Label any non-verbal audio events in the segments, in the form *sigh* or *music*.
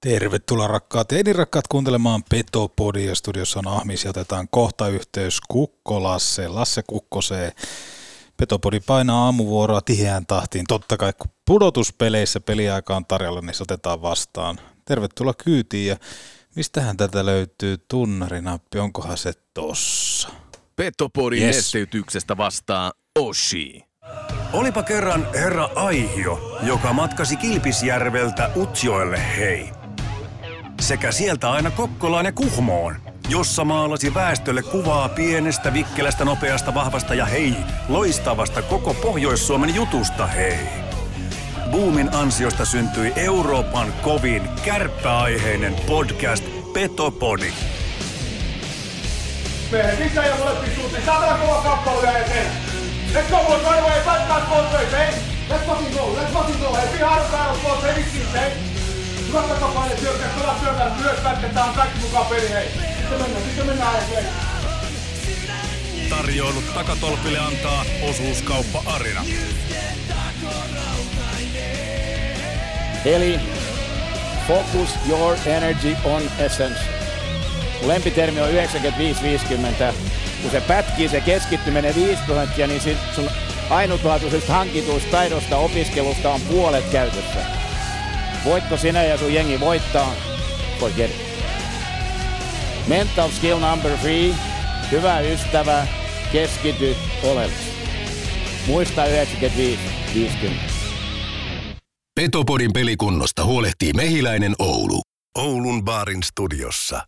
Tervetuloa rakkaat ja rakkaat kuuntelemaan Petopodia. Studiossa on Ahmis ja otetaan kohta yhteys Kukko Lasse, Lasse Kukkoseen. Petopodi painaa aamuvuoroa tiheään tahtiin. Totta kai kun pudotuspeleissä peliaika on tarjolla, niin se otetaan vastaan. Tervetuloa kyytiin ja mistähän tätä löytyy tunnarinappi, onkohan se tossa? Petopodin yes. esteytyksestä vastaa Oshi. Olipa kerran herra Aihio, joka matkasi Kilpisjärveltä Utsjoelle hei sekä sieltä aina Kokkolaan ja Kuhmoon, jossa maalasi väestölle kuvaa pienestä, vikkelästä, nopeasta, vahvasta ja hei, loistavasta koko Pohjois-Suomen jutusta hei. Boomin ansiosta syntyi Euroopan kovin kärppäaiheinen podcast Petopodi. Let's go? Let's fucking go, let's fucking go. Hey, be hard battle, boys, hey, eh? Hyvä takapaine syökkää, kova syökkää, myös pätketään kaikki mukaan peli, hei. Sitten mennään, sitten mennään hei. Tarjoilut takatolpille antaa osuuskauppa Arina. Eli focus your energy on essence. Lempitermi on 95-50. Kun se pätkii se keskittyminen 5 prosenttia, niin sun ainutlaatuisesta hankituista taidosta opiskelusta on puolet käytössä. Voitko sinä ja sun jengi voittaa? Forget it. Mental skill number three. Hyvä ystävä, keskity oleellisesti. Muista 95-50. Petopodin pelikunnosta huolehtii Mehiläinen Oulu. Oulun baarin studiossa.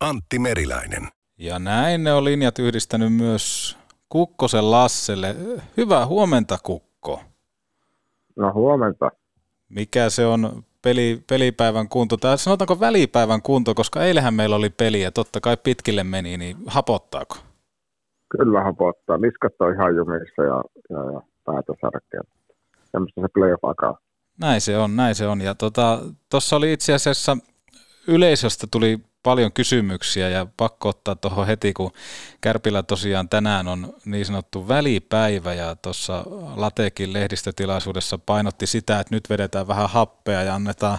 Antti Meriläinen. Ja näin ne on linjat yhdistänyt myös Kukkosen Lasselle. Hyvää huomenta, Kukko. No huomenta. Mikä se on peli, pelipäivän kunto, tai sanotaanko välipäivän kunto, koska eilähän meillä oli peli ja totta kai pitkille meni, niin hapottaako? Kyllä hapottaa. Niskat on ihan jumissa ja, ja, ja päätä särkeä. Semmoista se playoff. Näin se on, näin se on. Ja tuossa tota, oli itse asiassa yleisöstä tuli paljon kysymyksiä ja pakko ottaa tuohon heti, kun Kärpillä tosiaan tänään on niin sanottu välipäivä ja tuossa Latekin lehdistötilaisuudessa painotti sitä, että nyt vedetään vähän happea ja annetaan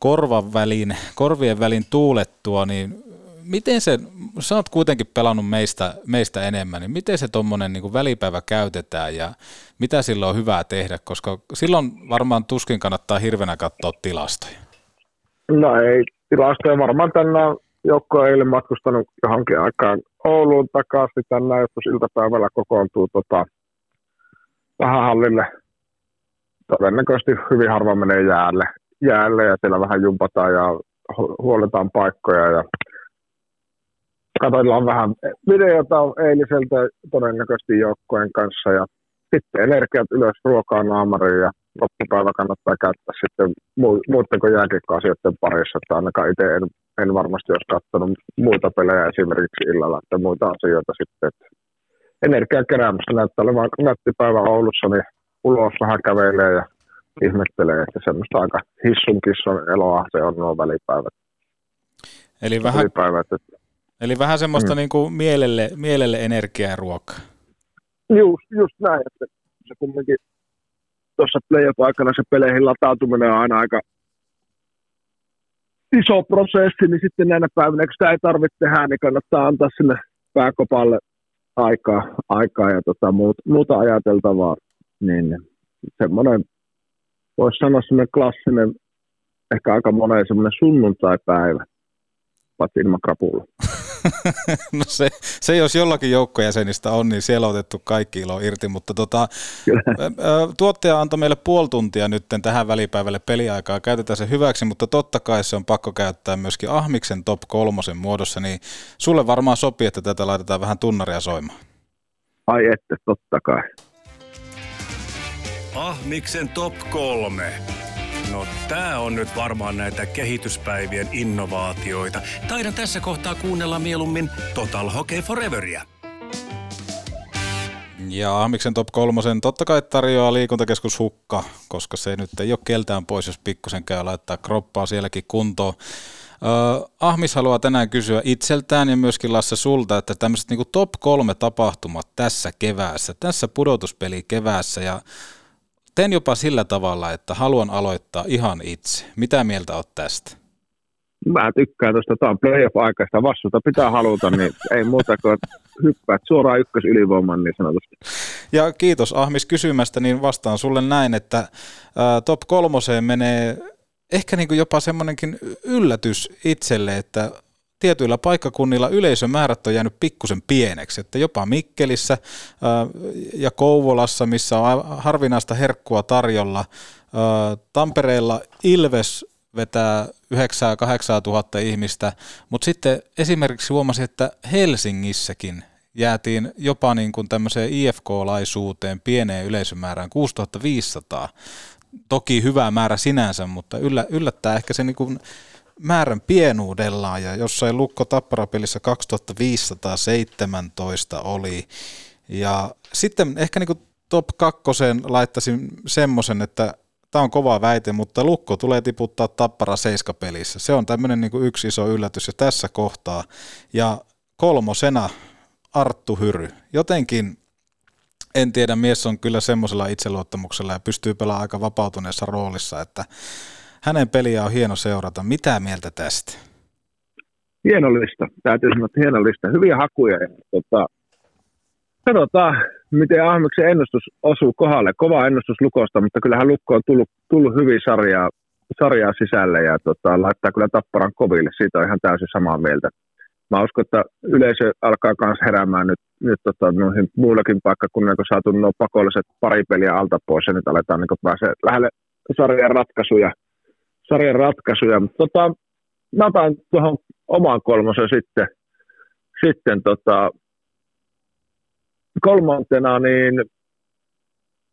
korvan väliin, korvien välin tuulettua, niin miten se, sä oot kuitenkin pelannut meistä, meistä enemmän, niin miten se tuommoinen niin välipäivä käytetään ja mitä silloin on hyvää tehdä, koska silloin varmaan tuskin kannattaa hirvenä katsoa tilastoja. No ei tilastoja. Varmaan tänään joukko on eilen matkustanut johonkin aikaan Ouluun takaisin. Tänään joskus iltapäivällä kokoontuu tota, vähän hallille. Todennäköisesti hyvin harva menee jäälle, jäälle ja siellä vähän jumpataan ja huoletaan paikkoja ja katsotaan vähän videota eiliseltä todennäköisesti joukkojen kanssa ja sitten energiat ylös ruokaa naamariin ja loppupäivä kannattaa käyttää sitten muiden kuin jääkiekkoasioiden parissa, että ainakaan itse en, en varmasti olisi katsonut muita pelejä esimerkiksi illalla, että muita asioita sitten, että energiaa keräämässä näyttää olevan nättipäivä Oulussa, niin ulos vähän kävelee ja ihmettelee, että semmoista aika hissun kisson eloa se on nuo välipäivät. Eli vähän, välipäivät, että, eli vähän semmoista mm. niin kuin mielelle, mielelle energiaa ja ruokaa. Just, just näin, että se kumminkin tuossa playoff-aikana se peleihin latautuminen on aina aika iso prosessi, niin sitten näinä päivinä, kun sitä ei tarvitse tehdä, niin kannattaa antaa sinne pääkopalle aikaa, aikaa ja tota, muuta ajateltavaa. Niin semmoinen, voisi sanoa semmoinen klassinen, ehkä aika monen semmoinen sunnuntai-päivä, paitsi ilman krapulla. *laughs* *laughs* no se, se, jos jollakin joukkojäsenistä on, niin siellä on otettu kaikki ilo irti, mutta tota, tuottaja antoi meille puoli tuntia nyt tähän välipäivälle peliaikaa, käytetään se hyväksi, mutta totta kai se on pakko käyttää myöskin Ahmiksen top kolmosen muodossa, niin sulle varmaan sopii, että tätä laitetaan vähän tunnaria soimaan. Ai että, totta kai. Ahmiksen top kolme. No tää on nyt varmaan näitä kehityspäivien innovaatioita. Taidan tässä kohtaa kuunnella mieluummin Total Hockey Foreveria. Ja Ahmiksen top kolmosen totta kai tarjoaa liikuntakeskus Hukka, koska se nyt ei ole keltään pois, jos pikkusen käy laittaa kroppaa sielläkin kuntoon. Uh, Ahmis haluaa tänään kysyä itseltään ja myöskin Lasse sulta, että tämmöiset niin top kolme tapahtumat tässä keväässä, tässä pudotuspeli keväässä ja teen jopa sillä tavalla, että haluan aloittaa ihan itse. Mitä mieltä olet tästä? Mä tykkään tuosta, tämä on playoff-aikaista, vastuuta pitää haluta, niin ei muuta kuin hyppäät suoraan ykkös ylivoiman niin sanotusti. Ja kiitos Ahmis kysymästä, niin vastaan sulle näin, että top kolmoseen menee ehkä niin kuin jopa semmoinenkin yllätys itselle, että tietyillä paikkakunnilla yleisömäärät on jäänyt pikkusen pieneksi, että jopa Mikkelissä ja Kouvolassa, missä on harvinaista herkkua tarjolla, Tampereella Ilves vetää 9 8 tuhatta ihmistä, mutta sitten esimerkiksi huomasin, että Helsingissäkin jäätiin jopa niin kuin tämmöiseen IFK-laisuuteen pieneen yleisömäärään 6500. Toki hyvä määrä sinänsä, mutta yllä, yllättää ehkä se niin kuin määrän pienuudellaan ja jossain Lukko Tapparapelissä 2517 oli. Ja sitten ehkä niin top kakkosen laittaisin semmoisen, että tämä on kova väite, mutta Lukko tulee tiputtaa Tappara seiskapelissä. Se on tämmöinen niin yksi iso yllätys jo tässä kohtaa. Ja kolmosena Arttu Hyry. Jotenkin, en tiedä, mies on kyllä semmoisella itseluottamuksella ja pystyy pelaamaan aika vapautuneessa roolissa, että hänen peliä on hieno seurata. Mitä mieltä tästä? Hieno lista. Täytyy sanoa, että hieno lista. Hyviä hakuja. Ja, tota, katsotaan, miten Ahmeksen ennustus osuu kohdalle. Kova ennustus Lukosta, mutta kyllähän Lukko on tullut, tullut hyvin sarjaa, sarjaa sisälle ja tota, laittaa kyllä Tapparan koville. Siitä on ihan täysin samaa mieltä. Mä uskon, että yleisö alkaa myös heräämään nyt, nyt tota, noihin muillakin paikkakunnilla, kun saatu nuo pakolliset pari peliä alta pois ja nyt aletaan niin pääsee lähelle sarjan ratkaisuja. Sarjan ratkaisuja. Tota, mä otan tuohon omaan kolmosen sitten, sitten tota, kolmantena niin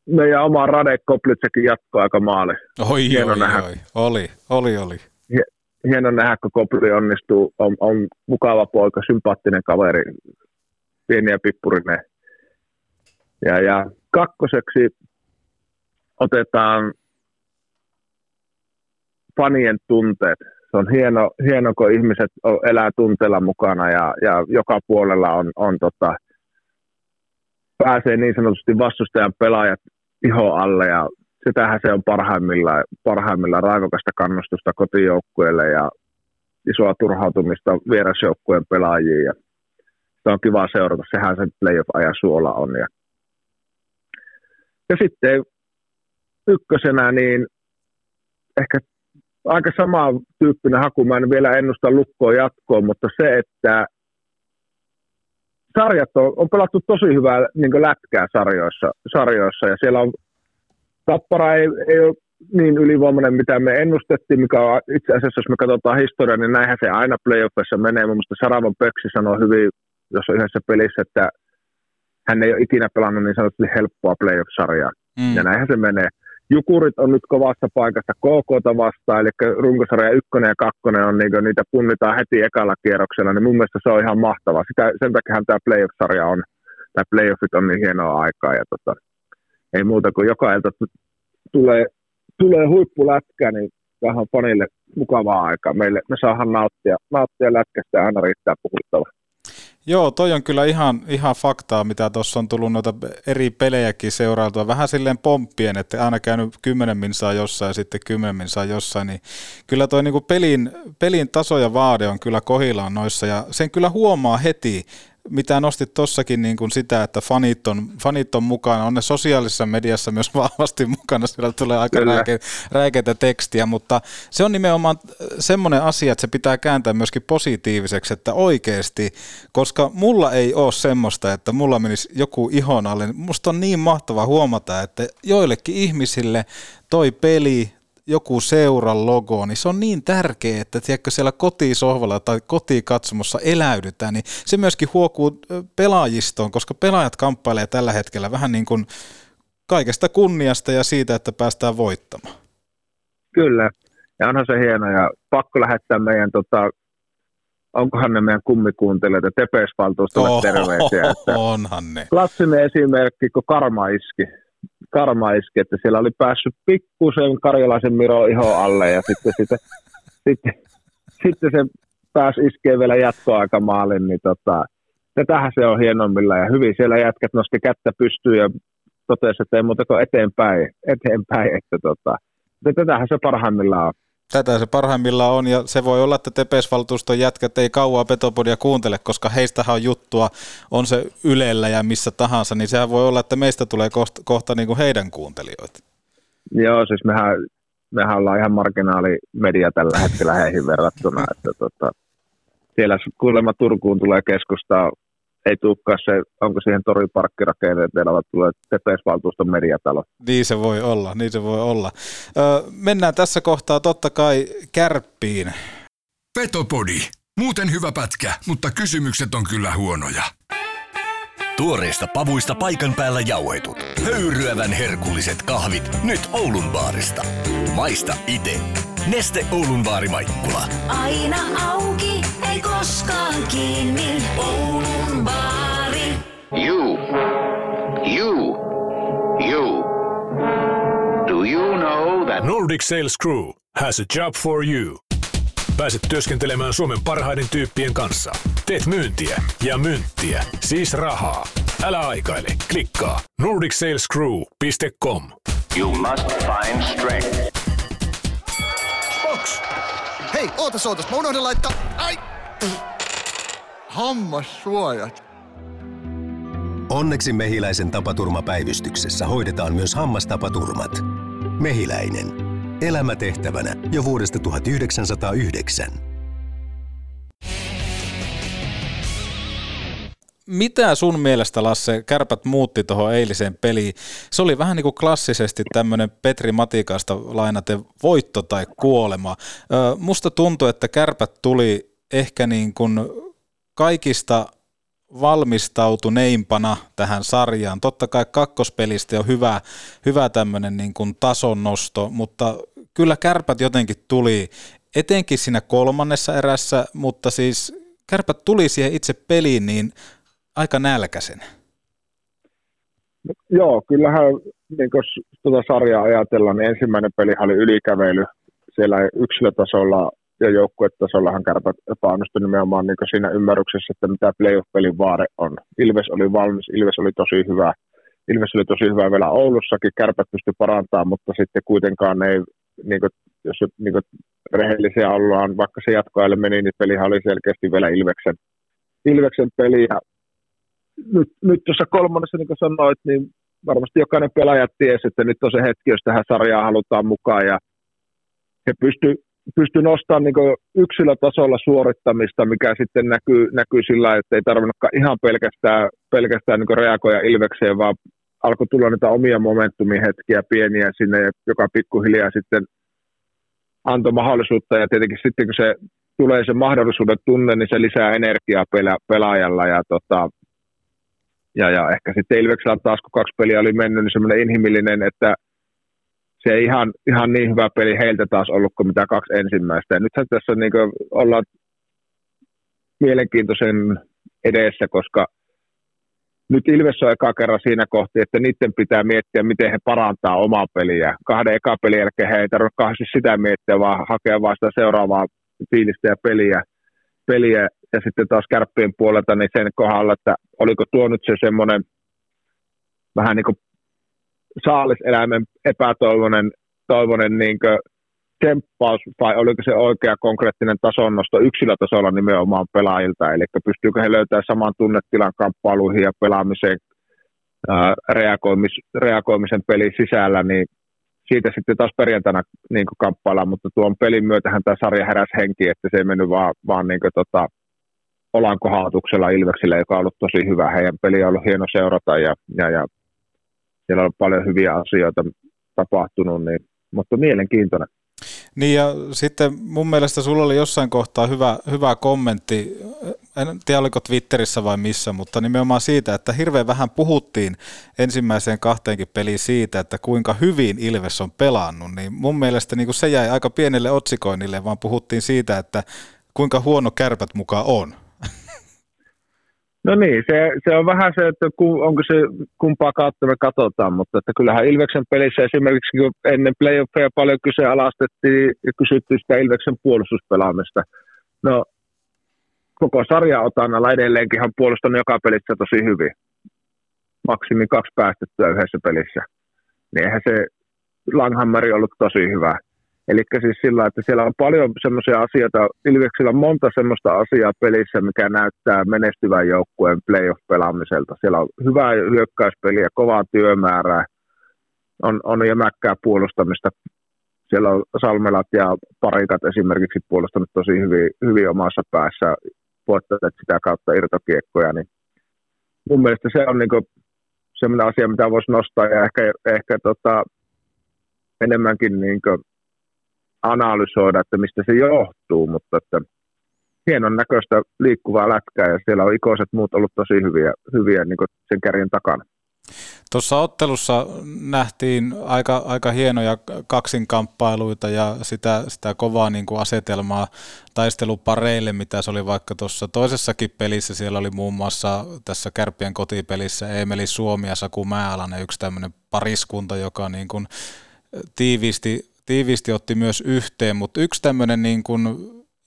meidän oma Rade Koplitsekin jatkoi aika maali. Oi, Hieno oi, nähdä. oi, oli, oli, oli. Hieno nähdä, kun Kopli onnistuu, on, on mukava poika, sympaattinen kaveri, pieni ja pippurinen. Ja, ja kakkoseksi otetaan fanien tunteet. Se on hieno, hieno kun ihmiset elää tunteella mukana ja, ja joka puolella on, on tota, pääsee niin sanotusti vastustajan pelaajat iho alle ja sitähän se on parhaimmillaan, parhaimmillaan raikokasta kannustusta kotijoukkueelle ja isoa turhautumista vierasjoukkueen pelaajiin ja se on kiva seurata, sehän sen playoff-ajan suola on. Ja, ja sitten ykkösenä niin ehkä aika sama tyyppinen haku, mä en vielä ennusta lukkoa jatkoon, mutta se, että sarjat on, on pelattu tosi hyvää niin lätkää sarjoissa, sarjoissa ja siellä on Tappara ei, ei ole niin ylivoimainen, mitä me ennustettiin, mikä on itse asiassa, jos me katsotaan historiaa, niin näinhän se aina playoffissa menee. Mun mielestä Saravan Pöksi sanoo hyvin, jos on yhdessä pelissä, että hän ei ole ikinä pelannut niin sanotusti helppoa playoff-sarjaa. Mm. Ja näinhän se menee. Jukurit on nyt kovassa paikassa KKta vastaan, eli runkosarja ykkönen ja kakkonen on niin niitä punnitaan heti ekalla kierroksella, niin mun mielestä se on ihan mahtavaa. Sitä, sen takia tämä playoff-sarja on, tai playoffit on niin hienoa aikaa, ja tota, ei muuta kuin joka ilta tulee, tulee huippulätkä, niin vähän fanille mukavaa aikaa. Meille, me saadaan nauttia, nauttia lätkästä ja aina riittää puhuttavaa. Joo, toi on kyllä ihan, ihan faktaa, mitä tuossa on tullut noita eri pelejäkin seurailtua. Vähän silleen pomppien, että aina käynyt kymmenen minsaa jossain ja sitten kymmenen minsaa jossain. Niin kyllä toi niinku pelin, pelin taso ja vaade on kyllä kohillaan noissa ja sen kyllä huomaa heti, mitä nostit tuossakin niin kuin sitä, että fanit on, fanit on mukana, on ne sosiaalisessa mediassa myös *laughs* vahvasti mukana, siellä tulee aika räike, räikeitä tekstiä, mutta se on nimenomaan semmoinen asia, että se pitää kääntää myöskin positiiviseksi, että oikeasti, koska mulla ei ole semmoista, että mulla menisi joku ihon alle, musta on niin mahtava huomata, että joillekin ihmisille toi peli, joku seuran logo, niin se on niin tärkeä, että tiedätkö, siellä kotisohvalla tai kotikatsomossa eläydytään, niin se myöskin huokuu pelaajistoon, koska pelaajat kamppailee tällä hetkellä vähän niin kuin kaikesta kunniasta ja siitä, että päästään voittamaan. Kyllä, ja onhan se hieno, ja pakko lähettää meidän, tota, onkohan ne meidän kummikuuntelijat, Tepes-valtuustolle oh, terveisiä. Että onhan ne. Klassinen esimerkki, kun karma iski karma iski, että siellä oli päässyt pikkusen karjalaisen Miro iho alle ja sitten, sitten, sitten, sitten se pääsi iskee vielä jatkoaikamaalin, niin tota, tätähän se on hienommilla ja hyvin siellä jätkät nosti kättä pystyyn ja totesi, että ei muuta kuin eteenpäin, eteenpäin että tota, tätähän se parhaimmillaan on. Tätä se parhaimmillaan on, ja se voi olla, että Tepes-valtuuston jätkät ei kauaa Petopodia kuuntele, koska heistähän on juttua, on se Ylellä ja missä tahansa, niin sehän voi olla, että meistä tulee kohta, kohta niin kuin heidän kuuntelijoita. Joo, siis mehän, mehän ollaan ihan marginaalimedia tällä hetkellä heihin verrattuna, että tota, siellä kuulemma Turkuun tulee keskustaa ei tulekaan se, onko siihen vaan tulee Tepes-valtuuston mediatalo. Niin se voi olla, niin se voi olla. Öö, mennään tässä kohtaa totta kai kärppiin. Petopodi. Muuten hyvä pätkä, mutta kysymykset on kyllä huonoja. Tuoreista pavuista paikan päällä jauhetut. Höyryävän herkulliset kahvit nyt Oulun baarista. Maista ite. Neste Oulun baari Maikkula. Aina auki, ei koskaan kiinni. Nordic Sales Crew has a job for you. Pääset työskentelemään Suomen parhaiden tyyppien kanssa. Teet myyntiä ja myyntiä, siis rahaa. Älä aikaile, klikkaa nordicsalescrew.com. you must find strength? Box! Hei, ootas, ootas, mä unohdin laittaa... Ai! Hammassuojat. Onneksi Mehiläisen tapaturmapäivystyksessä hoidetaan myös hammastapaturmat. Mehiläinen. Elämätehtävänä jo vuodesta 1909. Mitä sun mielestä, Lasse, kärpät muutti tuohon eiliseen peliin? Se oli vähän niin kuin klassisesti tämmöinen Petri Matikasta lainaten voitto tai kuolema. Musta tuntuu, että kärpät tuli ehkä niin kuin kaikista valmistautuneimpana tähän sarjaan. Totta kai kakkospelistä on hyvä, hyvä tämmöinen niin kuin tason nosto, mutta kyllä kärpät jotenkin tuli, etenkin siinä kolmannessa erässä, mutta siis kärpät tuli siihen itse peliin niin aika nälkäisen. Joo, kyllähän niin kun tuota sarjaa ajatellaan, niin ensimmäinen peli oli ylikävely siellä yksilötasolla ja joukkuetasollahan kärpät epäonnistui nimenomaan niin siinä ymmärryksessä, että mitä playoff-pelin vaare on. Ilves oli valmis, Ilves oli tosi hyvä. Ilves oli tosi hyvä vielä Oulussakin, kärpät pystyi parantamaan, mutta sitten kuitenkaan ei, niin kuin, jos niin kuin rehellisiä ollaan, vaikka se jatkoajalle meni, niin pelihan oli selkeästi vielä Ilveksen, Ilveksen peli. Ja nyt, nyt tuossa kolmannessa, niin kuin sanoit, niin varmasti jokainen pelaaja tiesi, että nyt on se hetki, jos tähän sarjaan halutaan mukaan. Ja he pysty pysty nostamaan niin yksilötasolla suorittamista, mikä sitten näkyy, näkyy sillä, että ei tarvinnutkaan ihan pelkästään, pelkästään niin reagoida Ilvekseen, vaan alkoi tulla niitä omia momentumihetkiä pieniä sinne, joka pikkuhiljaa sitten antoi mahdollisuutta, ja tietenkin sitten kun se tulee se mahdollisuuden tunne, niin se lisää energiaa pela, pelaajalla, ja, tota, ja, ja ehkä sitten Ilveksellä taas, kun kaksi peliä oli mennyt, niin semmoinen inhimillinen, että se ei ihan, ihan niin hyvä peli heiltä taas ollut kuin mitä kaksi ensimmäistä. Ja nythän tässä niin ollaan mielenkiintoisen edessä, koska nyt Ilves on eka kerran siinä kohti, että niiden pitää miettiä, miten he parantaa omaa peliä. Kahden eka pelin jälkeen he ei tarvitse kahdesti sitä miettiä, vaan hakea vaan sitä seuraavaa fiilistä ja peliä. peliä. Ja sitten taas kärppien puolelta niin sen kohdalla, että oliko tuo nyt se semmoinen vähän niin kuin saaliseläimen epätoivoinen toivonen niin temppaus vai oliko se oikea konkreettinen tasonnosto yksilötasolla nimenomaan pelaajilta, eli pystyykö he löytämään saman tunnetilan kamppailuihin ja pelaamiseen ää, reagoimis, reagoimisen pelin sisällä, niin siitä sitten taas perjantaina niin kamppaillaan, mutta tuon pelin myötähän tämä sarja heräsi henki, että se ei mennyt vaan, vaan niin tota, olankohautuksella Ilveksille, joka on ollut tosi hyvä. Heidän peli on ollut hieno seurata ja, ja, ja siellä on paljon hyviä asioita tapahtunut, niin, mutta mielenkiintoinen. Niin ja sitten mun mielestä sulla oli jossain kohtaa hyvä, hyvä kommentti, en tiedä oliko Twitterissä vai missä, mutta nimenomaan siitä, että hirveän vähän puhuttiin ensimmäiseen kahteenkin peliin siitä, että kuinka hyvin Ilves on pelannut, niin mun mielestä niin se jäi aika pienelle otsikoinnille, vaan puhuttiin siitä, että kuinka huono kärpät mukaan on. No niin, se, se on vähän se, että ku, onko se kumpaa kautta me katsotaan, mutta että kyllähän Ilveksen pelissä esimerkiksi kun ennen playoffeja paljon kyseenalaistettiin ja kysyttiin sitä Ilveksen puolustuspelaamista. No koko sarja otannalla edelleenkin hän puolustanut joka pelissä tosi hyvin. Maksimi kaksi päästettyä yhdessä pelissä. Niin eihän se Langhammeri ollut tosi hyvä. Eli siis sillä, että siellä on paljon semmoisia asioita, Ilveksellä on monta semmoista asiaa pelissä, mikä näyttää menestyvän joukkueen playoff-pelaamiselta. Siellä on hyvää hyökkäyspeliä, kovaa työmäärää, on, on jämäkkää puolustamista. Siellä on Salmelat ja Parikat esimerkiksi puolustanut tosi hyvin, hyvin omassa päässä, voittaneet sitä kautta irtokiekkoja, niin mun mielestä se on niin sellainen asia, mitä voisi nostaa ja ehkä, ehkä tota, enemmänkin niin analysoida, että mistä se johtuu, mutta että hienon näköistä liikkuvaa lätkää ja siellä on ikoiset muut ollut tosi hyviä, hyviä niin sen kärjen takana. Tuossa ottelussa nähtiin aika, aika hienoja kaksinkamppailuita ja sitä, sitä kovaa niin kuin asetelmaa taistelupareille, mitä se oli vaikka tuossa toisessakin pelissä. Siellä oli muun muassa tässä Kärppien kotipelissä Emeli Suomi ja Saku Määlänen, yksi tämmöinen pariskunta, joka niin kuin tiiviisti, tiiviisti otti myös yhteen, mutta yksi tämmöinen niin kuin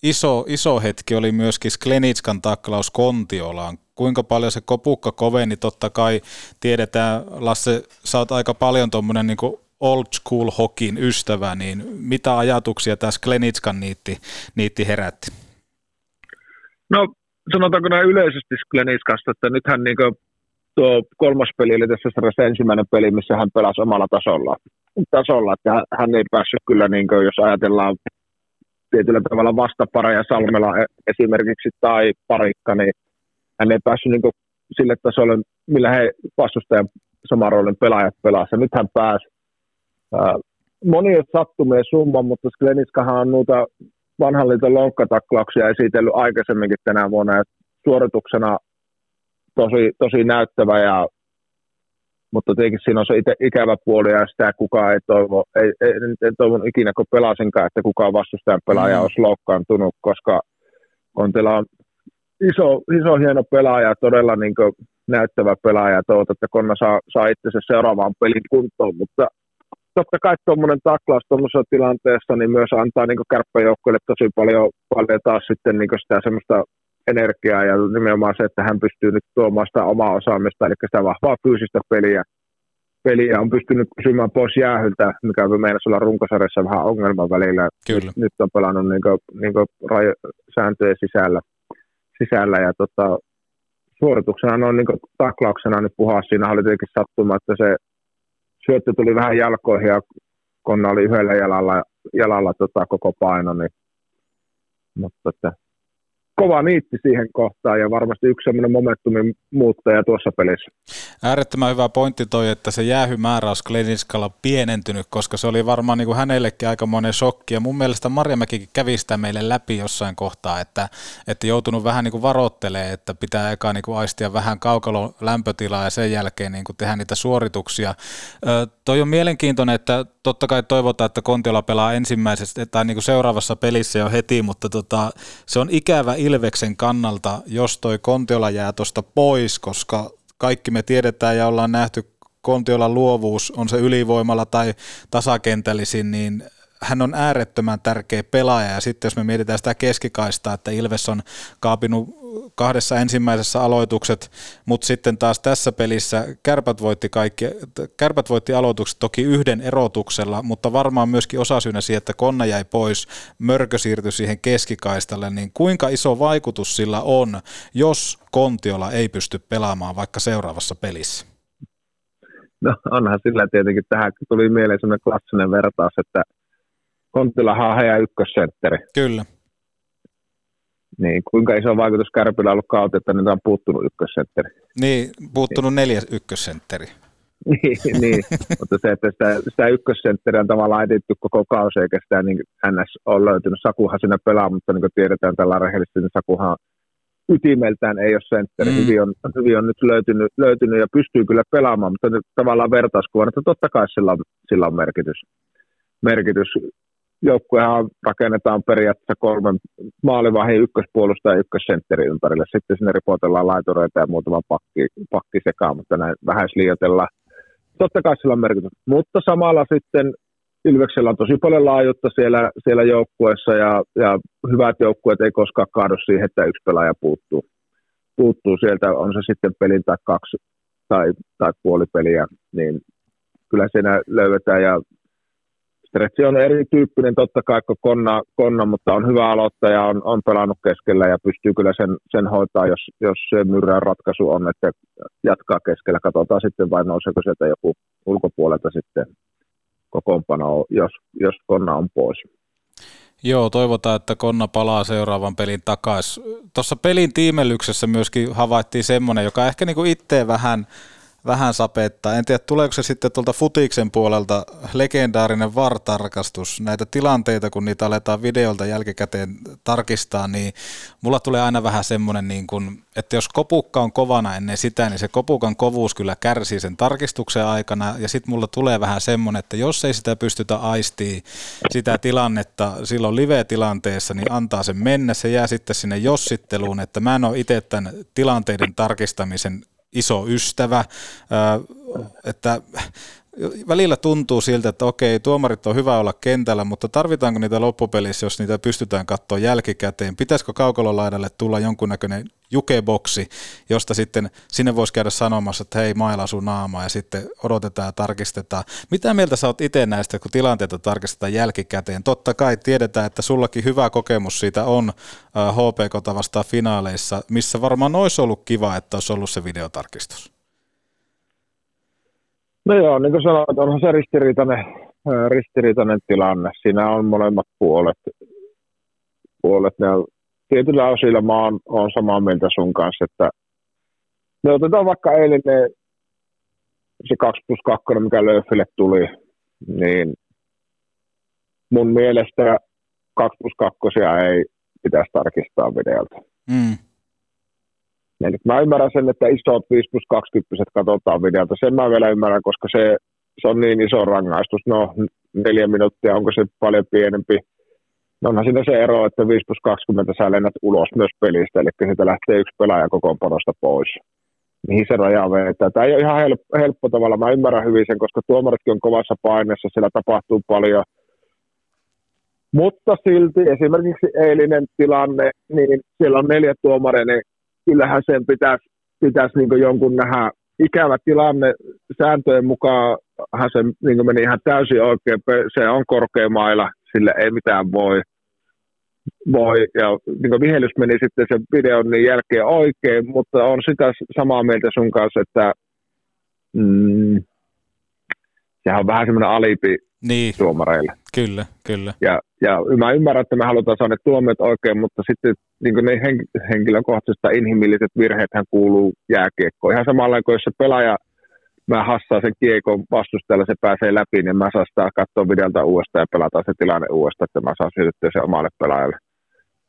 iso, iso hetki oli myöskin Sklenitskan taklaus Kontiolaan. Kuinka paljon se kopukka koveni, totta kai tiedetään, Lasse, sä oot aika paljon tuommoinen niin old school hokin ystävä, niin mitä ajatuksia tässä Klenitskan niitti, niitti herätti? No sanotaanko näin yleisesti Sklenitskasta, että nythän niin tuo kolmas peli oli tässä se ensimmäinen peli, missä hän pelasi omalla tasolla. Tasolla että hän ei päässyt kyllä, niin kuin, jos ajatellaan tietyllä tavalla vastapareja Salmela e- esimerkiksi tai Parikka, niin hän ei päässyt niin sille tasolle, millä he vastustajan saman roolin pelaajat pelasivat. Nyt hän pääsi. Monia sattumia summa, mutta Skleniskahan on noita vanhan liiton lonkkataklauksia esitellyt aikaisemminkin tänä vuonna ja suorituksena tosi, tosi näyttävä ja mutta tietenkin siinä on se ite, ikävä puoli ja sitä kukaan ei toivo, ei, ei, ei toivon ikinä kun pelasinkaan, että kukaan vastustajan pelaaja mm. olisi loukkaantunut, koska Kontila on iso, iso hieno pelaaja, todella niin näyttävä pelaaja, toivot, että Konna saa, saa itse seuraavaan pelin kuntoon, mutta totta kai tuommoinen taklaus tuommoisessa tilanteessa niin myös antaa niin kärppäjoukkoille tosi paljon, paljon taas sitten niin sitä semmoista energiaa ja nimenomaan se, että hän pystyy nyt tuomaan sitä omaa osaamista, eli sitä vahvaa fyysistä peliä, peliä on pystynyt pysymään pois jäähyltä, mikä on meidän olla runkosarjassa vähän ongelman välillä. Kyllä. Nyt on pelannut niin kuin, niin kuin rajo- sääntöjen sisällä, sisällä ja tota, suorituksena on niin taklauksena nyt puhua. Siinä oli tietenkin sattuma, että se syöttö tuli vähän jalkoihin ja Konna oli yhdellä jalalla, jalalla tota, koko paino, niin, mutta että kova niitti siihen kohtaan ja varmasti yksi semmoinen momentumin muuttaja tuossa pelissä. Äärettömän hyvä pointti toi, että se jäähymäärä olisi Glenniskalla pienentynyt, koska se oli varmaan niin kuin hänellekin aikamoinen shokki. Ja mun mielestä Marjamäkikin kävi sitä meille läpi jossain kohtaa, että, että joutunut vähän niin kuin varoittelee, että pitää eka niin kuin aistia vähän kaukalon lämpötilaa ja sen jälkeen niin kuin tehdä niitä suorituksia. Ö, toi on mielenkiintoinen, että totta kai toivotaan, että Kontiola pelaa ensimmäisessä tai niin kuin seuraavassa pelissä jo heti, mutta tota, se on ikävä Ilveksen kannalta, jos toi Kontiola jää tuosta pois, koska kaikki me tiedetään ja ollaan nähty Kontiolan luovuus, on se ylivoimalla tai tasakentällisin, niin hän on äärettömän tärkeä pelaaja. Ja sitten jos me mietitään sitä keskikaistaa, että Ilves on kaapinut kahdessa ensimmäisessä aloitukset, mutta sitten taas tässä pelissä Kärpät voitti, kaikki, Kärpät voitti aloitukset toki yhden erotuksella, mutta varmaan myöskin osasyynä siihen, että Konna jäi pois, Mörkö siirtyi siihen keskikaistalle, niin kuinka iso vaikutus sillä on, jos Kontiola ei pysty pelaamaan vaikka seuraavassa pelissä? No onhan sillä tietenkin tähän tuli mieleen sellainen klassinen vertaus, että Konttilahan on heidän ykkössentteri. Kyllä. Niin, kuinka iso vaikutus Kärpillä on ollut kautta, että nyt on puuttunut ykkössentteri. Niin, puuttunut neljäs ykkössentteri. *laughs* niin, niin, mutta se, että sitä, sitä ykkössentteriä on tavallaan editty koko kausi, eikä sitä niin NS on löytynyt. Sakuhan sinne pelaa, mutta niin kuin tiedetään tällä rehellisesti, niin Sakuhan ytimeltään ei ole sentteri. Mm. Hyvin, on, hyvin on nyt löytynyt, löytynyt ja pystyy kyllä pelaamaan, mutta nyt tavallaan vertauskuvan, että totta kai sillä on, sillä on merkitys. merkitys joukkuehan rakennetaan periaatteessa kolmen maalivahin ykköspuolusta ja ykkössentteri ympärille. Sitten sinne ripotellaan laitureita ja muutama pakki, pakki sekaan, mutta näin vähän liioitellaan. Totta kai sillä on merkitys. Mutta samalla sitten Ilveksellä on tosi paljon laajuutta siellä, siellä joukkueessa ja, ja hyvät joukkueet ei koskaan kaadu siihen, että yksi pelaaja puuttuu. puuttuu sieltä, on se sitten pelin tai kaksi tai, tai puoli peliä, niin kyllä siinä löydetään ja Stretsi on erityyppinen totta kai kuin Konna, Konna mutta on hyvä aloittaja, on, on pelannut keskellä ja pystyy kyllä sen, sen hoitaa, jos, jos se myrrän ratkaisu on, että jatkaa keskellä. Katsotaan sitten vai nouseeko sieltä joku ulkopuolelta sitten kokoonpano, jos, jos Konna on pois. Joo, toivotaan, että Konna palaa seuraavan pelin takaisin. Tuossa pelin tiimellyksessä myöskin havaittiin semmoinen, joka ehkä niinku itse vähän – vähän sapettaa. En tiedä, tuleeko se sitten tuolta futiksen puolelta legendaarinen VAR-tarkastus. Näitä tilanteita, kun niitä aletaan videolta jälkikäteen tarkistaa, niin mulla tulee aina vähän semmoinen, niin kuin, että jos kopukka on kovana ennen sitä, niin se kopukan kovuus kyllä kärsii sen tarkistuksen aikana. Ja sitten mulla tulee vähän semmoinen, että jos ei sitä pystytä aistii sitä tilannetta silloin live-tilanteessa, niin antaa sen mennä. Se jää sitten sinne jossitteluun, että mä en ole itse tämän tilanteiden tarkistamisen iso ystävä, että välillä tuntuu siltä, että okei, tuomarit on hyvä olla kentällä, mutta tarvitaanko niitä loppupelissä, jos niitä pystytään katsoa jälkikäteen? Pitäisikö kaukololaidalle tulla jonkunnäköinen jukeboksi, josta sitten sinne voisi käydä sanomassa, että hei, maila sun naama ja sitten odotetaan ja tarkistetaan. Mitä mieltä sä oot itse näistä, kun tilanteita tarkistetaan jälkikäteen? Totta kai tiedetään, että sullakin hyvä kokemus siitä on HPK vastaan finaaleissa, missä varmaan olisi ollut kiva, että olisi ollut se videotarkistus. No joo, niin kuin sanoit, onhan se ristiriitainen, ristiriitainen tilanne. Siinä on molemmat puolet. puolet ne on, tietyllä osilla mä oon, oon samaa mieltä sun kanssa, että me otetaan vaikka eilinen se 2 plus 2, mikä Lööfille tuli, niin mun mielestä 2 plus 2 ei pitäisi tarkistaa videolta. Mm. Eli mä ymmärrän sen, että isot 5 plus 20 katsotaan videolta. Sen mä vielä ymmärrän, koska se, se on niin iso rangaistus. No neljä minuuttia, onko se paljon pienempi? No onhan siinä se ero, että 5 plus 20 sä lennät ulos myös pelistä, eli siitä lähtee yksi pelaaja kokoonpanosta pois. Mihin se raja vetää? Tämä ei ole ihan helppo, helppo tavalla. Mä ymmärrän hyvin sen, koska tuomaritkin on kovassa paineessa, siellä tapahtuu paljon. Mutta silti esimerkiksi eilinen tilanne, niin siellä on neljä tuomaria, niin kyllähän sen pitäisi, pitäisi niin jonkun nähdä ikävä tilanne sääntöjen mukaan se niin meni ihan täysin oikein, se on korkeamailla, sille ei mitään voi. voi. Ja niin vihellys meni sitten sen videon niin jälkeen oikein, mutta on sitä samaa mieltä sun kanssa, että mm, sehän on vähän semmoinen alipi niin. tuomareille. Kyllä, kyllä. Ja, ja mä ymmärrän, että me halutaan saada tuomiot oikein, mutta sitten niin ne hen- henkilökohtaiset tai inhimilliset virheethän kuuluu jääkiekkoon. Ihan samalla kuin jos se pelaaja, mä hassaan sen kiekon vastustajalla, se pääsee läpi, niin mä saan sitä katsoa videolta uudestaan ja pelata se tilanne uudestaan, että mä saan sytyttää se omalle pelaajalle.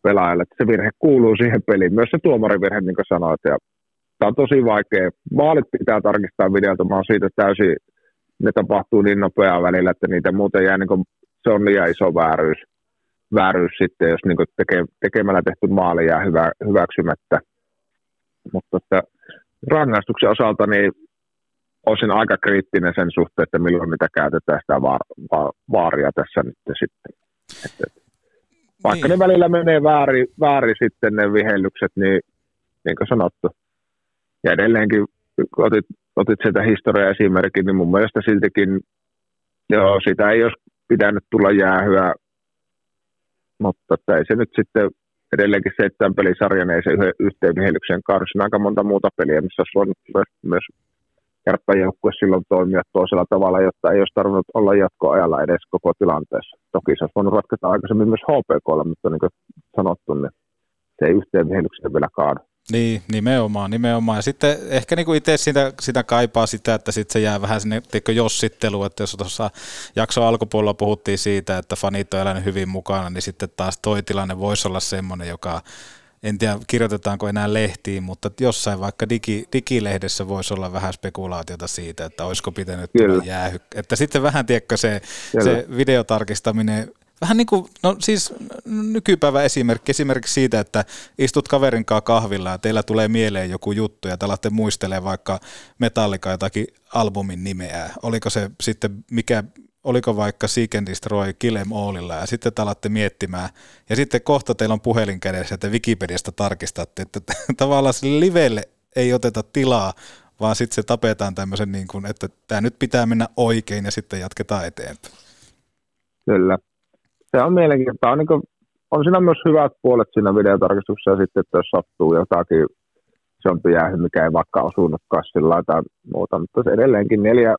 pelaajalle. Että se virhe kuuluu siihen peliin. Myös se tuomarivirhe, niin kuin sanoit. Ja tämä on tosi vaikea. Maalit pitää tarkistaa videolta. Mä oon siitä täysin ne tapahtuu niin nopeaa välillä, että niitä muuten jää, niin se on liian iso vääryys, vääryys sitten, jos niin teke, tekemällä tehty maali jää hyvä, hyväksymättä. Mutta että rangaistuksen osalta niin olisin aika kriittinen sen suhteen, että milloin niitä käytetään sitä vaar, va, vaaria tässä nyt sitten. Että, vaikka niin. ne välillä menee väärin, väärin sitten ne vihellykset, niin niin kuin sanottu. Ja edelleenkin, kun otit otit sieltä historia esimerkin, niin mun mielestä siltikin, joo, sitä ei olisi pitänyt tulla jäähyä, mutta että ei se nyt sitten edelleenkin seitsemän pelisarja, niin ei se yhteen vihellyksen karsin aika monta muuta peliä, missä olisi voinut myös, myös joukkue silloin toimia toisella tavalla, jotta ei olisi tarvinnut olla jatkoajalla edes koko tilanteessa. Toki se olisi voinut ratkata aikaisemmin myös HPKlla, mutta niin kuin sanottu, niin se ei yhteen vielä kaadu. Niin, nimenomaan, nimenomaan. Ja sitten ehkä niin kuin itse sitä, sitä kaipaa sitä, että sitten se jää vähän sinne tiedätkö, jossittelu, että jos tuossa jakso alkupuolella puhuttiin siitä, että fanit on elänyt hyvin mukana, niin sitten taas toi tilanne voisi olla semmoinen, joka en tiedä kirjoitetaanko enää lehtiin, mutta jossain vaikka digi, digilehdessä voisi olla vähän spekulaatiota siitä, että olisiko pitänyt tulla jäähy. Että sitten vähän, tiedätkö, se, se videotarkistaminen Vähän niin kuin, no siis nykypäivä esimerkki, esimerkiksi siitä, että istut kaverin kanssa kahvilla ja teillä tulee mieleen joku juttu ja te alatte muistelemaan vaikka Metallica jotakin albumin nimeä. Oliko se sitten mikä, oliko vaikka Seek and Destroy Kill Allilla ja sitten te alatte miettimään ja sitten kohta teillä on puhelin kädessä, että Wikipediasta tarkistatte, että *laughs* tavallaan sille livelle ei oteta tilaa, vaan sitten se tapetaan tämmöisen niin kuin, että tämä nyt pitää mennä oikein ja sitten jatketaan eteenpäin. Kyllä. Se on mielenkiintoista. On, niin kuin, on siinä myös hyvät puolet siinä videotarkistuksessa sitten, että jos sattuu jotakin isompi jäähy, mikä ei vaikka osunutkaan sillä tai muuta, mutta se edelleenkin neljä,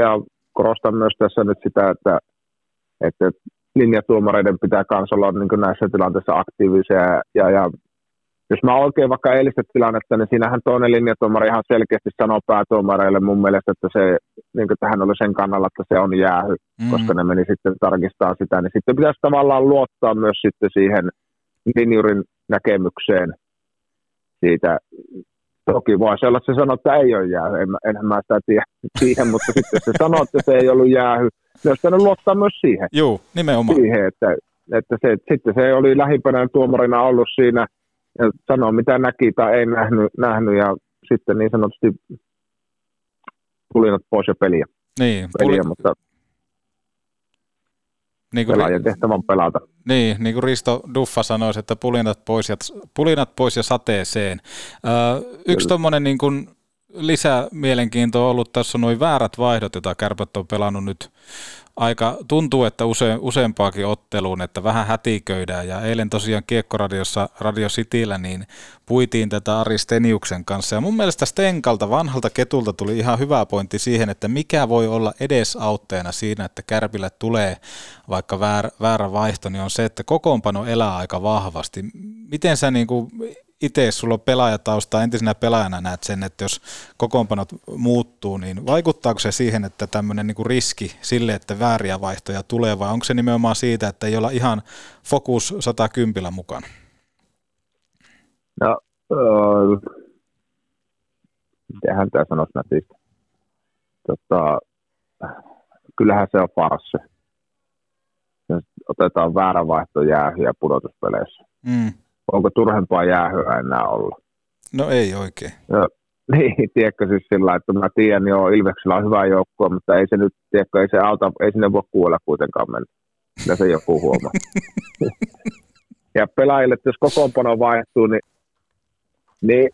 ja korostan myös tässä nyt sitä, että, että linjatuomareiden pitää myös olla niin näissä tilanteissa aktiivisia ja, ja, ja jos mä oikein vaikka eilistä tilannetta, niin siinähän toinen linjatuomari ihan selkeästi sanoo päätuomareille mun mielestä, että se, niin tähän oli sen kannalla, että se on jäähy, mm. koska ne meni sitten tarkistaa sitä, niin sitten pitäisi tavallaan luottaa myös sitten siihen linjurin näkemykseen siitä. Toki voisi olla, että se sanoo, että ei ole jäähy, en, enhän mä sitä tiedä siihen, *laughs* mutta sitten se sanoo, että se ei ollut jäähy, myös tänne luottaa myös siihen. Joo, nimenomaan. Siihen, että, että se, sitten se oli lähimpänä tuomarina ollut siinä – ja sanoa mitä näki tai ei nähnyt, nähnyt ja sitten niin sanotusti pulinat pois ja peliä. Niin, peliä puli... mutta niin kuin, pelaajan tehtävä on pelata. Niin, niin kuin Risto Duffa sanoisi, että pulinat pois ja, pulinat pois ja sateeseen. Ö, yksi tuommoinen niin kuin lisämielenkiinto on ollut tässä on noin väärät vaihdot, joita kärpät on pelannut nyt aika, tuntuu, että use, useampaakin otteluun, että vähän hätiköidään. Ja eilen tosiaan Kiekkoradiossa Radio Cityllä niin puitiin tätä Ari Steniuksen kanssa. Ja mun mielestä Stenkalta, vanhalta ketulta, tuli ihan hyvä pointti siihen, että mikä voi olla edesautteena siinä, että Kärpille tulee vaikka väärä, väärä vaihto, niin on se, että kokoonpano elää aika vahvasti. Miten sä niin kuin itse sulla on pelaajatausta, entisenä pelaajana näet sen, että jos kokoonpanot muuttuu, niin vaikuttaako se siihen, että tämmöinen niin riski sille, että vääriä vaihtoja tulee, vai onko se nimenomaan siitä, että ei olla ihan fokus 110 mukaan? No, äh, mitenhän tämä sanoisi nätistä? Tota, kyllähän se on farssi. Otetaan väärä vaihto jäähyä pudotuspeleissä. Mm onko turhempaa jäähyä enää olla. No ei oikein. No, *laughs* niin, tiedätkö siis sillä että mä tiedän jo, Ilveksellä on hyvä joukkue, mutta ei se nyt, tiedätkö, ei se auta, ei sinne voi kuolla kuitenkaan mennä. Ja se joku huomaa. *laughs* ja pelaajille, että jos kokoonpano vaihtuu, niin, niin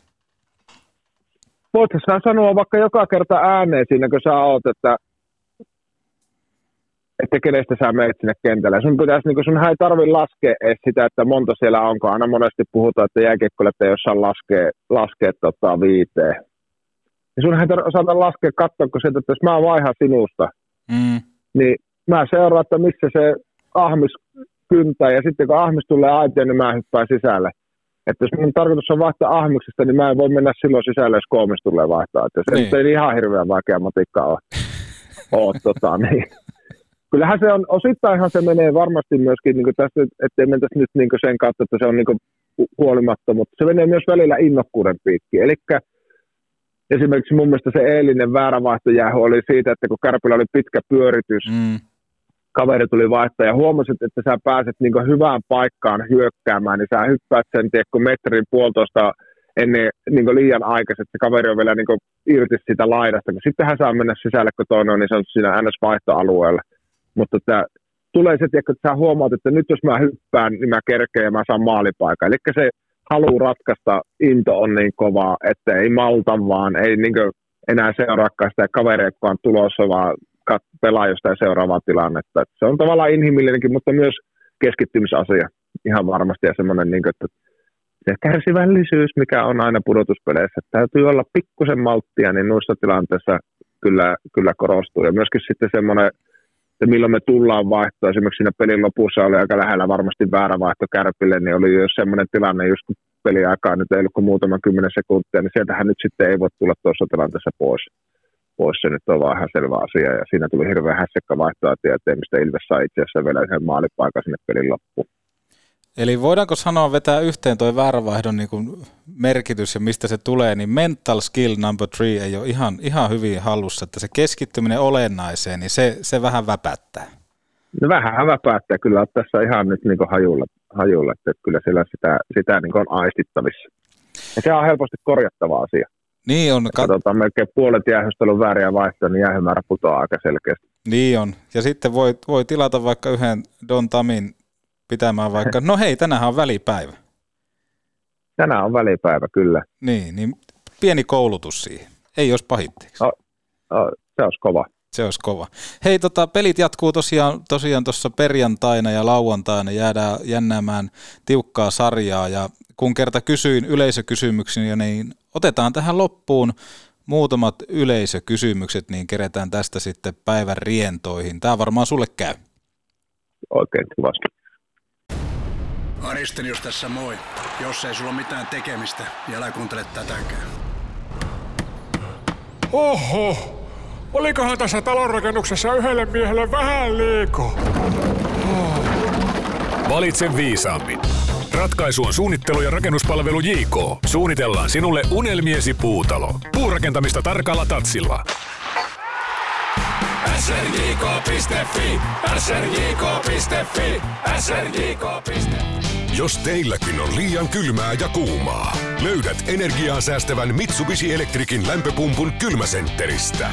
voitko sanoa vaikka joka kerta ääneen siinä, kun sä oot, että että kenestä sä menet sinne kentälle. Sun, pitäisi, niin sun ei tarvitse laskea edes sitä, että monta siellä onko. Aina monesti puhutaan, että jääkiekkoilijat ei osaa laskea, laskea tota, viiteen. Ja sun ei osata laskea katsoa, kun sieltä, että jos mä vaihan sinusta, mm. niin mä seuraan, että missä se ahmis kyntää, ja sitten kun ahmis tulee aitioon, niin mä hyppään sisälle. Että jos mun tarkoitus on vaihtaa ahmiksesta, niin mä en voi mennä silloin sisälle, jos koomis tulee vaihtaa. Että se niin. ei ihan hirveän vaikea matikka ole. *laughs* Oot, tota, niin kyllähän se on, osittainhan se menee varmasti myöskin niin tästä, ettei mentäisi nyt niin sen kautta, että se on niin huolimatta, mutta se menee myös välillä innokkuuden piikki. Eli esimerkiksi mun mielestä se eilinen väärävaihtojäähy oli siitä, että kun Kärpillä oli pitkä pyöritys, mm. kaveri tuli vaihtaa ja huomasit, että sä pääset niin hyvään paikkaan hyökkäämään, niin sä hyppäät sen tiedätkö, metrin puolitoista ennen niin liian aikaisin, että se kaveri on vielä niin irti sitä laidasta, kun sitten hän saa mennä sisälle, kun toinen on niin on siinä NS-vaihtoalueella. Mutta että tulee se, että sä huomaat, että nyt jos mä hyppään, niin mä kerkeen ja mä saan maalipaikan. Eli se halu ratkaista into on niin kova, että ei malta vaan, ei niin enää seuraakaan sitä kaveria, kun on tulossa, vaan pelaa jostain seuraavaa tilannetta. Että se on tavallaan inhimillinenkin, mutta myös keskittymisasia ihan varmasti ja semmoinen, niin kuin, että se kärsivällisyys, mikä on aina pudotuspeleissä, että täytyy olla pikkusen malttia, niin noissa tilanteissa kyllä, kyllä korostuu. Ja myöskin sitten semmoinen että milloin me tullaan vaihtoa. Esimerkiksi siinä pelin lopussa oli aika lähellä varmasti väärä vaihto Kärpille, niin oli jo semmoinen tilanne, just kun peliaikaa nyt ei ollut kuin muutama kymmenen sekuntia, niin sieltähän nyt sitten ei voi tulla tuossa tilanteessa pois. pois. Se nyt on vaan ihan selvä asia, ja siinä tuli hirveän hässekkä vaihtoa tieteen, mistä Ilves sai itse asiassa vielä yhden maalipaikan sinne pelin loppuun. Eli voidaanko sanoa vetää yhteen tuo väärävaihdon niin kuin merkitys ja mistä se tulee, niin mental skill number three ei ole ihan, ihan hyvin hallussa, että se keskittyminen olennaiseen, niin se, se vähän väpättää. No vähän väpättää kyllä tässä ihan nyt niin hajulla, hajulla, että kyllä siellä sitä, sitä niin on aistittavissa. Ja se on helposti korjattava asia. Niin on. Katsotaan melkein puolet jäähystä on vääriä vaihtoja, niin jäähymäärä putoaa aika selkeästi. Niin on. Ja sitten voi, voi tilata vaikka yhden Don Tamin pitämään vaikka, no hei, tänään on välipäivä. Tänään on välipäivä, kyllä. Niin, niin pieni koulutus siihen. Ei olisi pahitteeksi. No, no, se olisi kova. Se olisi kova. Hei, tota, pelit jatkuu tosiaan tosiaan tuossa perjantaina ja lauantaina. Jäädään jännäämään tiukkaa sarjaa ja kun kerta kysyin yleisökysymyksiä, niin otetaan tähän loppuun muutamat yleisökysymykset, niin keretään tästä sitten päivän rientoihin. Tämä varmaan sulle käy. Oikein kivasti. Aristelius tässä moi. Jos ei sulla ole mitään tekemistä, niin älä kuuntele tätäkään. Oho! Olikohan tässä talonrakennuksessa yhdelle miehelle vähän liikaa? Valitse viisaammin. Ratkaisu on suunnittelu ja rakennuspalvelu JK. Suunnitellaan sinulle unelmiesi puutalo. Puurakentamista tarkalla tatsilla. srjk.fi srjk.fi srjk.fi Jos teilläkin on liian kylmää ja kuumaa, löydät energiaa säästävän Mitsubishi Electricin lämpöpumpun kylmäsentteristä.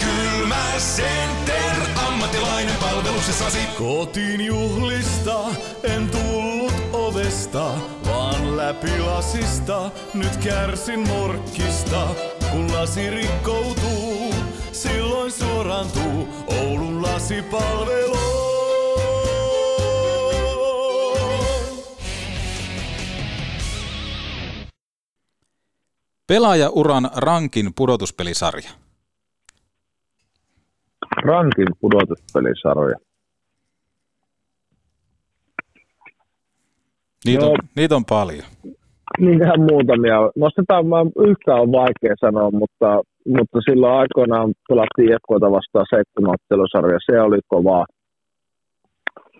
Kylmä Center, ammattilainen palveluksessasi. Kotiin juhlista en tullut ovesta, vaan läpi lasista. Nyt kärsin morkkista, kun lasi rikkoutuu. Silloin suorantuu Oulun lasipalvelu. Pelaajauran rankin pudotuspelisarja. Rankin pudotuspelisarja. Niitä, Joo. on, niitä on paljon. Niinhän muutamia. Nostetaan, mä yhtään on vaikea sanoa, mutta, mutta silloin aikoinaan pelattiin Jekkoita vastaan seitsemänottelusarja. Se oli kova,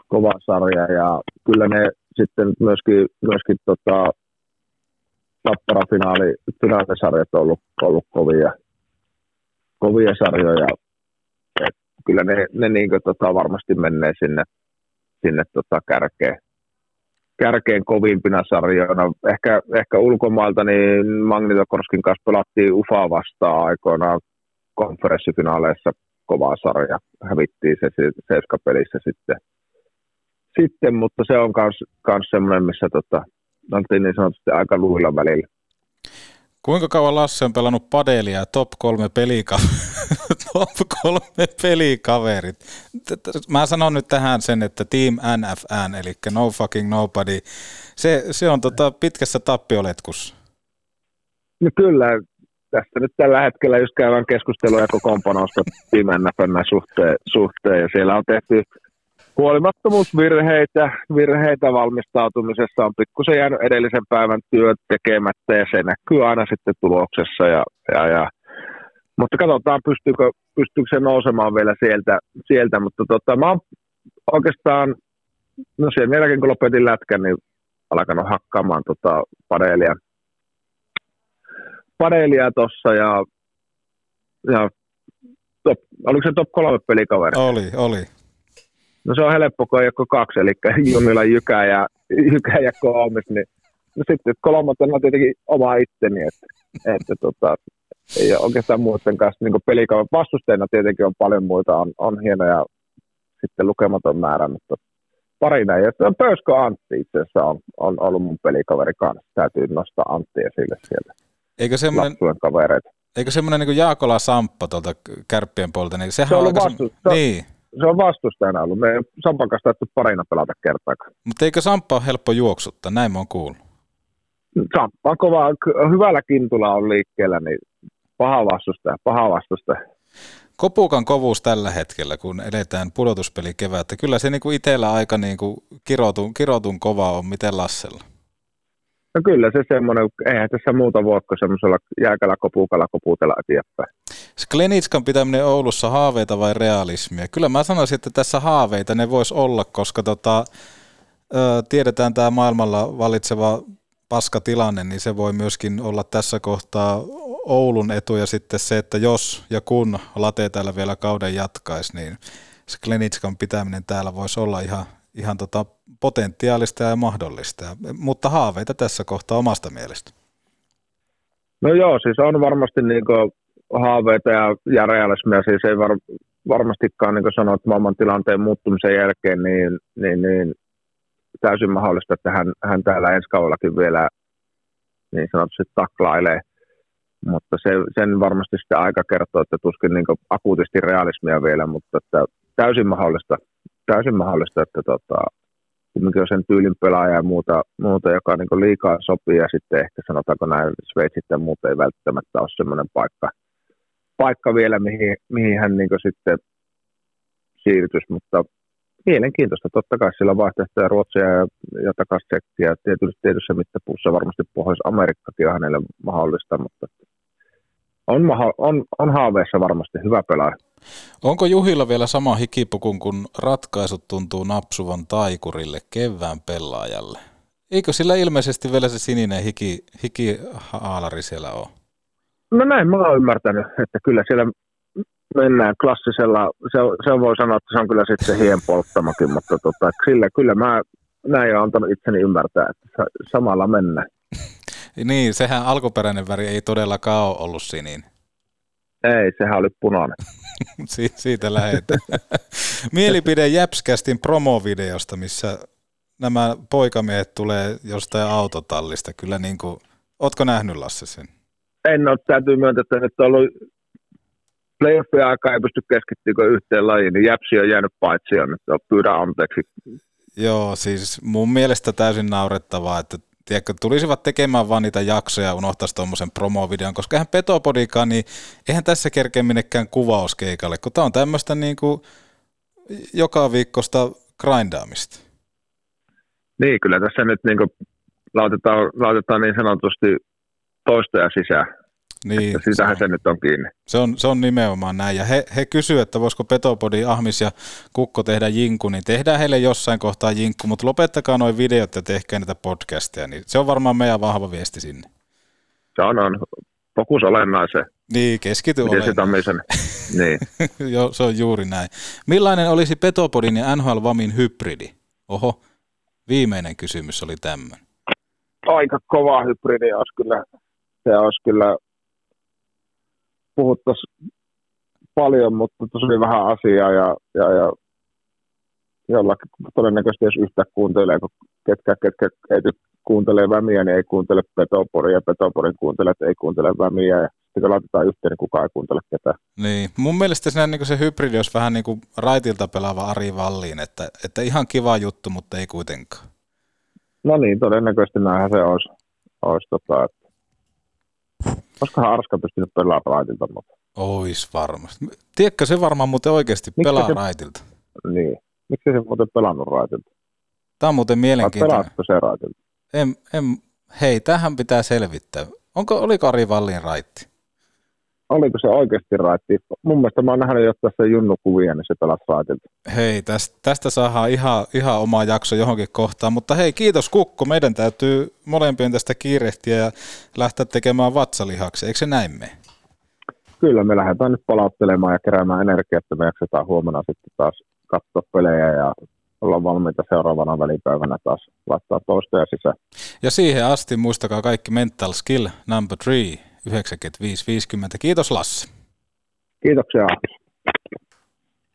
kova sarja ja kyllä ne sitten myöskin, myöskin tota, tappara-finaali, finaalisarjat on ollut, ollut kovia, kovia sarjoja. Et kyllä ne, ne niin tota, varmasti menee sinne, sinne tota, kärkeen kärkeen kovimpina sarjoina. Ehkä, ehkä ulkomailta niin Magnitokorskin kanssa pelattiin UFA vastaan aikoinaan konferenssifinaaleissa kovaa sarja. Hävittiin se seiskapelissä sitten. sitten, mutta se on kans semmoinen, missä tota, oltiin niin sanotusti aika luilla välillä. Kuinka kauan Lasse on pelannut padelia ja top kolme pelikaverit? *laughs* top kolme pelikaverit. Mä sanon nyt tähän sen, että Team NFN, eli No Fucking Nobody, se, se on tota pitkässä tappioletkussa. No kyllä, tästä nyt tällä hetkellä just käydään keskustelua kokoonpanosta Team NFN suhteen, suhteen, ja siellä on tehty huolimattomuusvirheitä, virheitä valmistautumisessa on pikkusen jäänyt edellisen päivän työt tekemättä ja se näkyy aina sitten tuloksessa. Ja, ja, ja. Mutta katsotaan, pystyykö, pystyykö se nousemaan vielä sieltä, sieltä. mutta tota, mä oon oikeastaan, no sen jälkeen kun lopetin lätkän, niin alkanut hakkaamaan tota padelia tossa ja, ja top, oliko se top kolme pelikaveri? Oli, oli. No se on helppo, kun ei ole kaksi, eli *laughs* Junilla Jykä ja, *laughs* Jykä ja Kolmis, niin no sitten kolmantena on tietenkin oma itteni, että, että tota, ei ole oikeastaan muiden kanssa niin pelikaupan vastusteina tietenkin on paljon muita, on, on hienoja sitten lukematon määrä, mutta pari näin. Ja Pöyskö Antti itse asiassa on, on ollut mun pelikaveri kanssa. Täytyy nostaa Antti esille sieltä. Eikö semmoinen, kavereita. eikö semmoinen niin Jaakola Samppa tuolta kärppien puolta, niin sehän Se on on aika... se Niin, Se on vastustajana ollut. Me ei Sampan kanssa taidettu parina pelata kertaakaan. mutta eikö Samppa ole helppo juoksuttaa, näin mä oon kuullut. Samppa on kova, hyvällä kintulla on liikkeellä, niin paha vastustaja, paha vastustaja. Kopukan kovuus tällä hetkellä, kun eletään pudotuspeli kevättä. Kyllä se niinku itsellä aika niinku kirotun, kirotun kova on, miten Lassella. No kyllä se semmoinen, eihän tässä muuta voi kuin semmoisella jääkällä kopukalla koputella eteenpäin. Sklenitskan pitäminen Oulussa haaveita vai realismia? Kyllä mä sanoisin, että tässä haaveita ne vois olla, koska tota, tiedetään tämä maailmalla valitseva paskatilanne, niin se voi myöskin olla tässä kohtaa Oulun etu ja sitten se, että jos ja kun late täällä vielä kauden jatkaisi, niin Sklenitskan pitäminen täällä voisi olla ihan, ihan tota potentiaalista ja mahdollista. Mutta haaveita tässä kohtaa omasta mielestä. No joo, siis on varmasti niinku haaveita ja, ja realismia. Siis ei var, varmastikaan, niin kuin sanoit, maailman tilanteen muuttumisen jälkeen, niin, niin, niin täysin mahdollista, että hän, hän täällä ensi kaudellakin vielä niin sanotusti taklailee, mutta se, sen varmasti sitten aika kertoo, että tuskin niin akuutisti realismia vielä, mutta että täysin mahdollista, täysin mahdollista että tota, kumminkin on sen tyylin pelaaja ja muuta, muuta joka niin liikaa sopii ja sitten ehkä sanotaanko näin Sveitsit ja muut ei välttämättä ole semmoinen paikka, paikka vielä, mihin, mihin hän niin sitten siirtyisi, mutta mielenkiintoista. Totta kai sillä on vaihtoehtoja Ruotsia ja, ja takaisin. Tietysti tietyssä mittapuussa varmasti Pohjois-Amerikkakin on hänelle mahdollista, mutta on, on, on haaveessa varmasti hyvä pelaaja. Onko Juhilla vielä sama hikipukun, kun ratkaisut tuntuu napsuvan taikurille kevään pelaajalle? Eikö sillä ilmeisesti vielä se sininen hiki, hikihaalari siellä ole? No näin mä oon ymmärtänyt, että kyllä siellä mennään klassisella, se, se voi sanoa, että se on kyllä sitten hien polttamakin, mutta tota, sillä, kyllä mä näin olen antanut itseni ymmärtää, että samalla mennään. niin, sehän alkuperäinen väri ei todellakaan ole ollut sinin. Ei, sehän oli punainen. *laughs* si- siitä lähetään. *laughs* Mielipide Jäpskästin promovideosta, missä nämä poikamiehet tulee jostain autotallista. Kyllä niin kuin, ootko nähnyt Lasse sen? En ole, täytyy myöntää, että nyt on ollut playoffien aikaa ei pysty keskittymään yhteen lajiin, niin Jäpsi on jäänyt paitsi nyt pyydän anteeksi. Joo, siis mun mielestä täysin naurettavaa, että tiedätkö, tulisivat tekemään vaan niitä jaksoja ja unohtaisi tuommoisen promovideon, koska eihän Petopodikaan, niin eihän tässä kerkeä minnekään kuvauskeikalle, kun tämä on tämmöistä niin kuin joka viikkosta grindaamista. Niin, kyllä tässä nyt niin kuin laitetaan, laitetaan niin sanotusti toistoja sisään. Niin, että sitähän se, se nyt on kiinni. Se on, se on nimenomaan näin. Ja he, he kysyvät, että voisiko Petopodi, Ahmis ja Kukko tehdä jinku, niin tehdään heille jossain kohtaa jinkku, mutta lopettakaa noin videot ja tehkää niitä podcasteja. Niin se on varmaan meidän vahva viesti sinne. Se on, on. Fokus olennaiseen. Niin, keskity olennaiseen. *laughs* niin. *laughs* Joo, se on juuri näin. Millainen olisi Petopodin ja NHL Vamin hybridi? Oho, viimeinen kysymys oli tämmöinen. Aika kova hybridi olisi kyllä. Se olisi kyllä puhuttaisiin paljon, mutta tosi vähän asiaa ja, ja, ja jollakin todennäköisesti jos yhtä kuuntelee, kun ketkä, ketkä ei kuuntele vämiä, niin ei kuuntele petoporia ja petoporin kuuntele, että ei kuuntele vämiä ja sitten kun laitetaan yhteen, niin kukaan ei kuuntele ketään. Niin, mun mielestä siinä niin se hybridi olisi vähän niin kuin raitilta pelaava Ari Valliin, että, että ihan kiva juttu, mutta ei kuitenkaan. No niin, todennäköisesti näinhän se olisi, olisi tota, että Olisikohan Arska pystynyt pelaamaan raitilta? Mutta... Ois varmasti. Tiedätkö, se varmaan muuten oikeasti Miksi pelaa se... raitilta. Niin. Miksi se muuten pelannut raitilta? Tämä on muuten mielenkiintoinen. Pelaatko se raitilta? En, en, hei, tähän pitää selvittää. Onko, oliko Ari Vallin raitti? Oliko se oikeasti raitti. Mun mielestä mä oon nähnyt jo tässä junnukuvia, niin se pelasi raitilta. Hei, tästä, tästä saadaan ihan, ihan oma jakso johonkin kohtaan, mutta hei, kiitos Kukko. Meidän täytyy molempien tästä kiirehtiä ja lähteä tekemään vatsalihaksi. Eikö se näin me? Kyllä, me lähdetään nyt palauttelemaan ja keräämään energiaa, että me jaksetaan huomenna sitten taas katsoa pelejä ja ollaan valmiita seuraavana välipäivänä taas laittaa toista ja sisään. Ja siihen asti muistakaa kaikki mental skill number three 95.50. Kiitos Lasse. Kiitoksia.